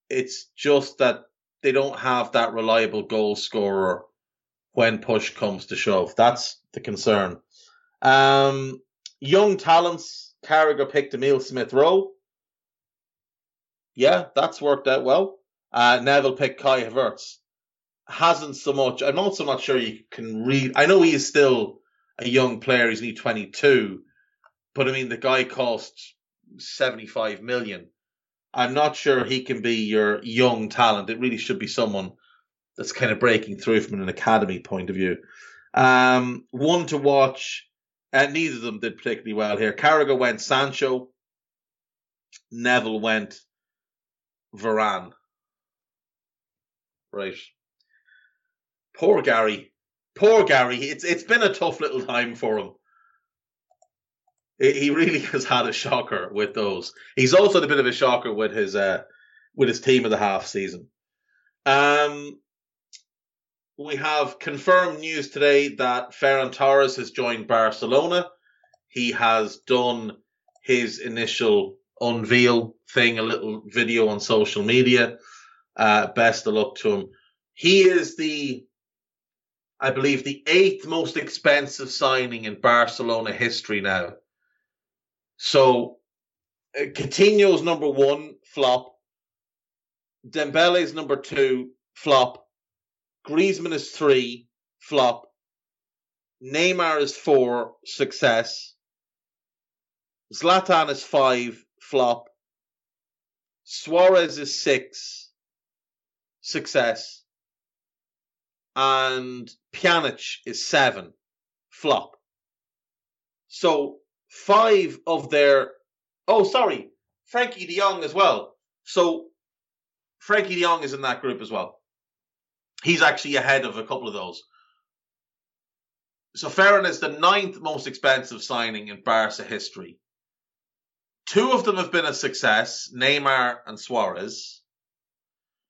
It's just that they don't have that reliable goal scorer when push comes to shove. That's the concern. Um, young talents Carragher picked Emil Smith Rowe. Yeah, that's worked out well. Uh, Neville picked Kai Havertz. Hasn't so much. I'm also not sure you can read. I know he is still a young player. He's only 22, but I mean the guy cost 75 million. I'm not sure he can be your young talent. It really should be someone that's kind of breaking through from an academy point of view. Um, one to watch uh, neither of them did particularly well here. Carragher went Sancho. Neville went Varane. Right. Poor Gary. Poor Gary. It's it's been a tough little time for him. he really has had a shocker with those. He's also had a bit of a shocker with his uh with his team of the half season. Um we have confirmed news today that Ferran Torres has joined Barcelona. He has done his initial unveil thing, a little video on social media. Uh, best of luck to him. He is the, I believe, the eighth most expensive signing in Barcelona history now. So, uh, Coutinho's number one flop. Dembele's number two flop Griezmann is three, flop. Neymar is four, success. Zlatan is five, flop. Suarez is six, success. And Pjanic is seven, flop. So five of their oh sorry, Frankie de Jong as well. So Frankie de Jong is in that group as well. He's actually ahead of a couple of those. So Ferran is the ninth most expensive signing in Barca history. Two of them have been a success, Neymar and Suarez.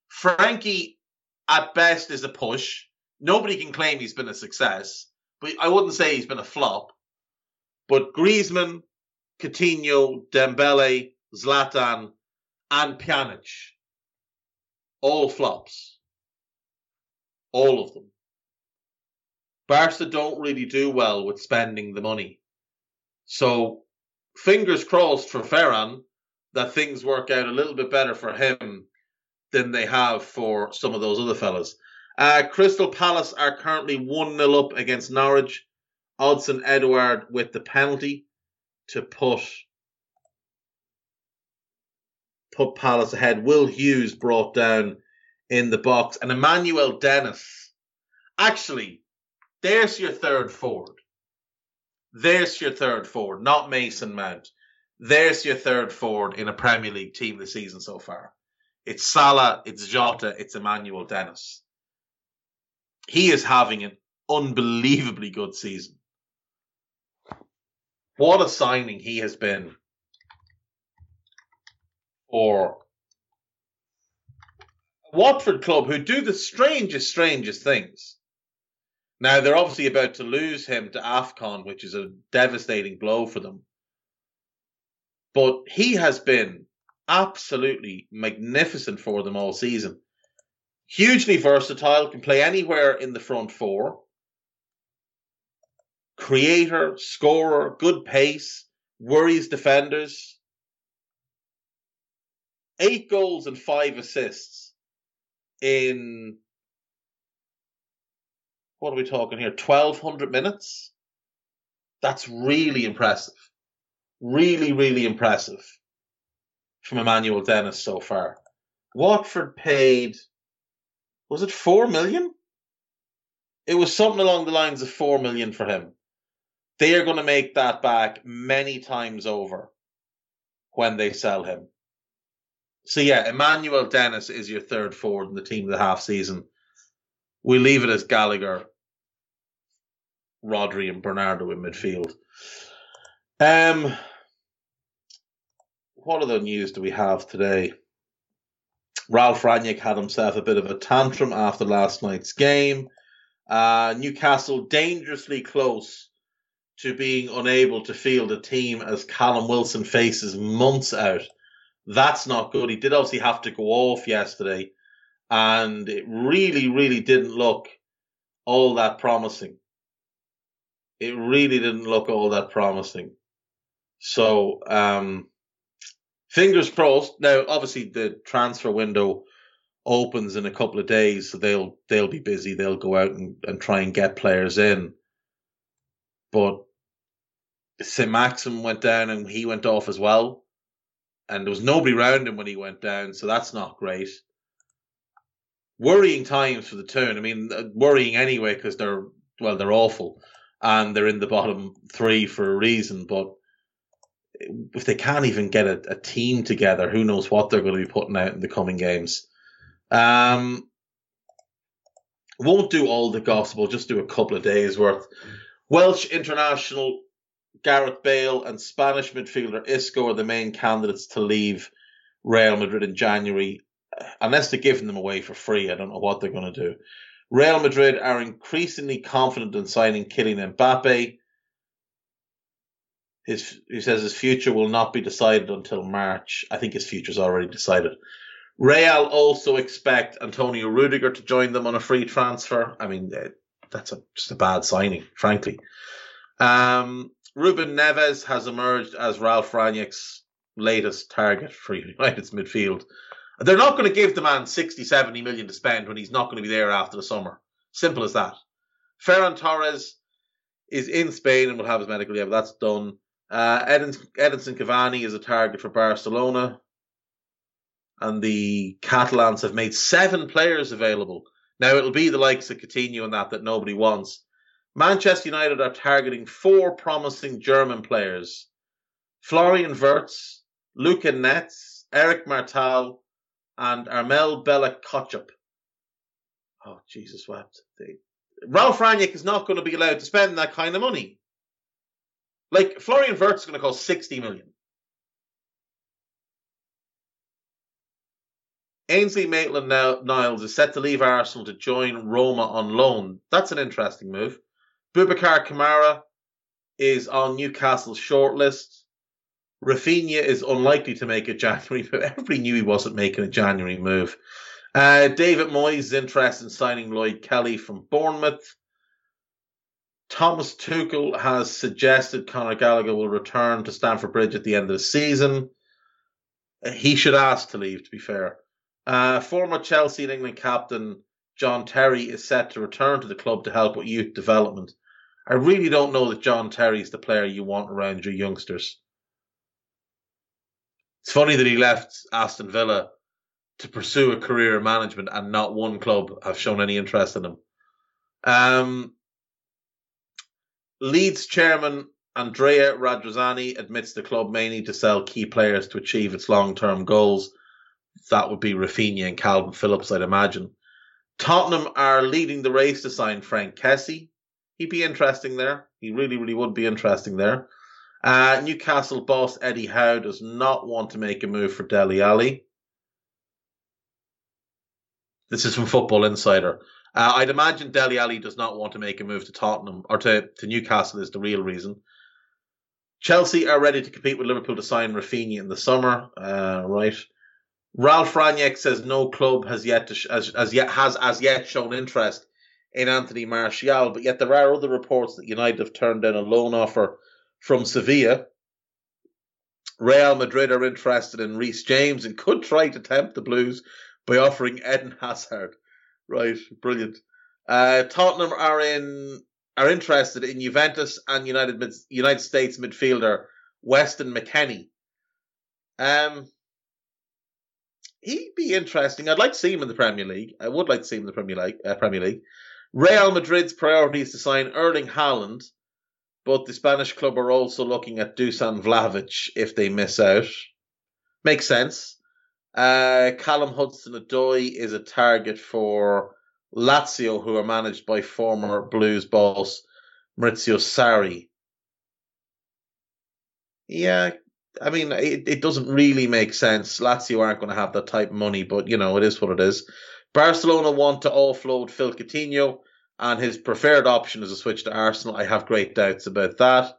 Frankie, at best, is a push. Nobody can claim he's been a success, but I wouldn't say he's been a flop. But Griezmann, Coutinho, Dembele, Zlatan, and Pjanic, all flops. All of them. Barca don't really do well with spending the money. So fingers crossed for Ferran that things work out a little bit better for him than they have for some of those other fellas. Uh, Crystal Palace are currently 1 0 up against Norwich. Odsonne Edouard with the penalty to put put Palace ahead. Will Hughes brought down in the box, and Emmanuel Dennis. Actually, there's your third forward. There's your third forward, not Mason Mount. There's your third forward in a Premier League team this season so far. It's Salah, it's Jota, it's Emmanuel Dennis. He is having an unbelievably good season. What a signing he has been for Watford club who do the strangest, strangest things. Now they're obviously about to lose him to AFCON, which is a devastating blow for them. But he has been absolutely magnificent for them all season. Hugely versatile, can play anywhere in the front four. Creator, scorer, good pace, worries defenders. Eight goals and five assists in what are we talking here? 1200 minutes? That's really impressive. Really, really impressive from Emmanuel Dennis so far. Watford paid, was it 4 million? It was something along the lines of 4 million for him. They are going to make that back many times over when they sell him. So yeah, Emmanuel Dennis is your third forward in the team of the half season. We leave it as Gallagher, Rodri, and Bernardo in midfield. Um, what other news do we have today? Ralf Rangnick had himself a bit of a tantrum after last night's game. Uh, Newcastle dangerously close to being unable to field a team as Callum Wilson faces months out. That's not good. He did obviously have to go off yesterday, and it really, really didn't look all that promising. It really didn't look all that promising. So, um, fingers crossed. Now, obviously, the transfer window opens in a couple of days, so they'll they'll be busy. They'll go out and, and try and get players in. But St. Maximin went down and he went off as well. And there was nobody around him when he went down, so that's not great. Worrying times for the Toon. I mean, uh, worrying anyway because they're well, they're awful, and they're in the bottom three for a reason. But if they can't even get a, a team together, who knows what they're going to be putting out in the coming games. Um, won't do all the gospel, just do a couple of days worth. Welsh international Gareth Bale and Spanish midfielder Isco are the main candidates to leave Real Madrid in January, unless they're giving them away for free. I don't know what they're going to do. Real Madrid are increasingly confident in signing Kylian Mbappe. His, he says his future will not be decided until March. I think his future's already decided. Real also expect Antonio Rudiger to join them on a free transfer. I mean, eh, that's a, just a bad signing, frankly. Um, Ruben Neves has emerged as Ralf Rangnick's latest target for United's midfield. They're not going to give the man 60, 70 million to spend when he's not going to be there after the summer. Simple as that. Ferran Torres is in Spain and will have his medical. But that's done. Uh, Edinson, Edinson Cavani is a target for Barcelona. And the Catalans have made seven players available. Now it'll be the likes of Coutinho and that that nobody wants. Manchester United are targeting four promising German players. Florian Wirtz, Luca Netz, Eric Martel, and Armel Bella Kotchap. Oh, Jesus wept. They, Ralf Rangnick is not going to be allowed to spend that kind of money. Like, Florian Wirtz is going to cost 60 million. Ainsley Maitland Niles is set to leave Arsenal to join Roma on loan. That's an interesting move. Boubacar Kamara is on Newcastle's shortlist. Raphinha is unlikely to make a January move. Everybody knew he wasn't making a January move. Uh, David Moyes is interested in signing Lloyd Kelly from Bournemouth. Thomas Tuchel has suggested Conor Gallagher will return to Stamford Bridge at the end of the season. He should ask to leave, to be fair. Uh, former Chelsea and England captain John Terry is set to return to the club to help with youth development. I really don't know that John Terry is the player you want around your youngsters. It's funny that he left Aston Villa to pursue a career in management and not one club have shown any interest in him. Um, Leeds chairman Andrea Radrizzani admits the club may need to sell key players to achieve its long-term goals. That would be Raphinha and Kalvin Phillips, I'd imagine. Tottenham are leading the race to sign Franck Kessie. He'd be interesting there. He really, really would be interesting there. Uh, Newcastle boss Eddie Howe does not want to make a move for Dele Alli. This is from Football Insider. Uh, I'd imagine Dele Alli does not want to make a move to Tottenham or to, to Newcastle is the real reason. Chelsea are ready to compete with Liverpool to sign Raphinha in the summer. Uh, right. Ralf Rangnick says no club has yet sh- as, as yet has as yet shown interest in Anthony Martial, but yet there are other reports that United have turned down a loan offer from Sevilla. Real Madrid are interested in Reece James and could try to tempt the Blues by offering Eden Hazard. Right, brilliant. Uh, Tottenham are in are interested in Juventus and United United States midfielder Weston McKennie. Um, he'd be interesting. I'd like to see him in the Premier League. I would like to see him in the Premier League. Uh, Premier League. Real Madrid's priority is to sign Erling Haaland but the Spanish club are also looking at Dusan Vlahovic if they miss out. Makes sense. Uh, Callum Hudson-Odoi is a target for Lazio, who are managed by former Blues boss Maurizio Sarri. Yeah, I mean, it, it doesn't really make sense. Lazio aren't going to have that type of money, but you know, it is what it is. Barcelona want to offload Phil Coutinho and his preferred option is a switch to Arsenal. I have great doubts about that.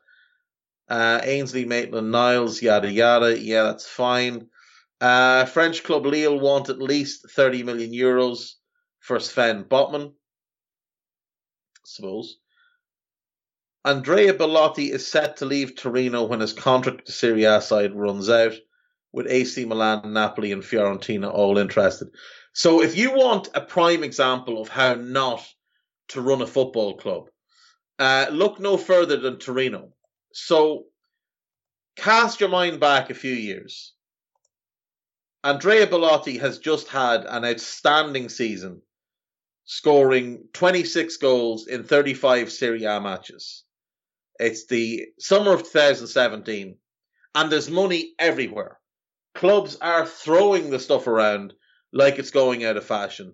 Uh, Ainsley, Maitland, Niles, yada yada. Yeah, that's fine. Uh, French club Lille want at least 30 million euros for Sven Botman. I suppose. Andrea Belotti is set to leave Torino when his contract to Serie A side runs out, with AC Milan, Napoli, and Fiorentina all interested. So, if you want a prime example of how not to run a football club. Uh, look no further than Torino. So cast your mind back a few years. Andrea Belotti has just had an outstanding season, scoring 26 goals in 35 Serie A matches. It's the summer of 2017, and there's money everywhere. Clubs are throwing the stuff around like it's going out of fashion.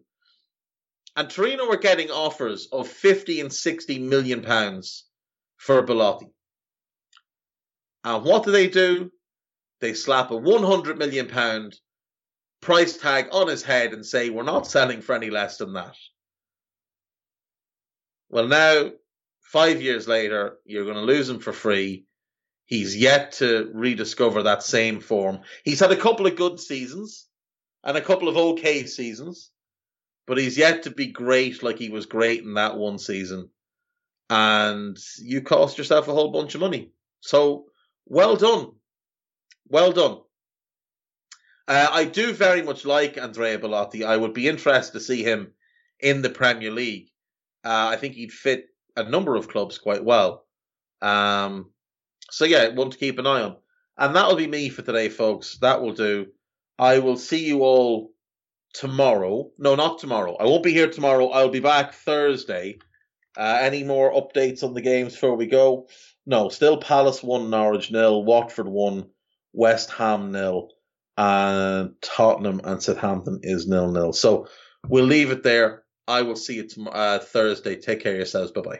And Torino were getting offers of 50 and 60 million pounds for Belotti. And what do they do? They slap a 100 million pound price tag on his head and say, we're not selling for any less than that. Well, now, five years later, you're going to lose him for free. He's yet to rediscover that same form. He's had a couple of good seasons and a couple of okay seasons but he's yet to be great like he was great in that one season. And you cost yourself a whole bunch of money. So well done. Well done. Uh, I do very much like Andrea Belotti. I would be interested to see him in the Premier League. Uh, I think he'd fit a number of clubs quite well. Um, so yeah, one to keep an eye on. And that'll be me for today, folks. That will do. I will see you all tomorrow. No, not tomorrow. I won't be here tomorrow. I'll be back Thursday. Uh, any more updates on the games before we go? No, still Palace 1, Norwich nil, Watford 1, West Ham nil, and Tottenham and Southampton is nil nil. So we'll leave it there. I will see you tomorrow, uh, Thursday. Take care of yourselves. Bye bye.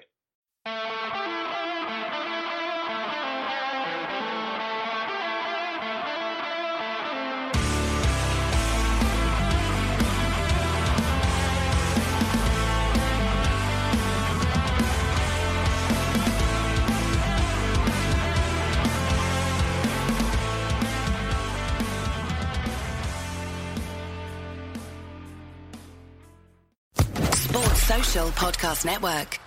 Podcast Network.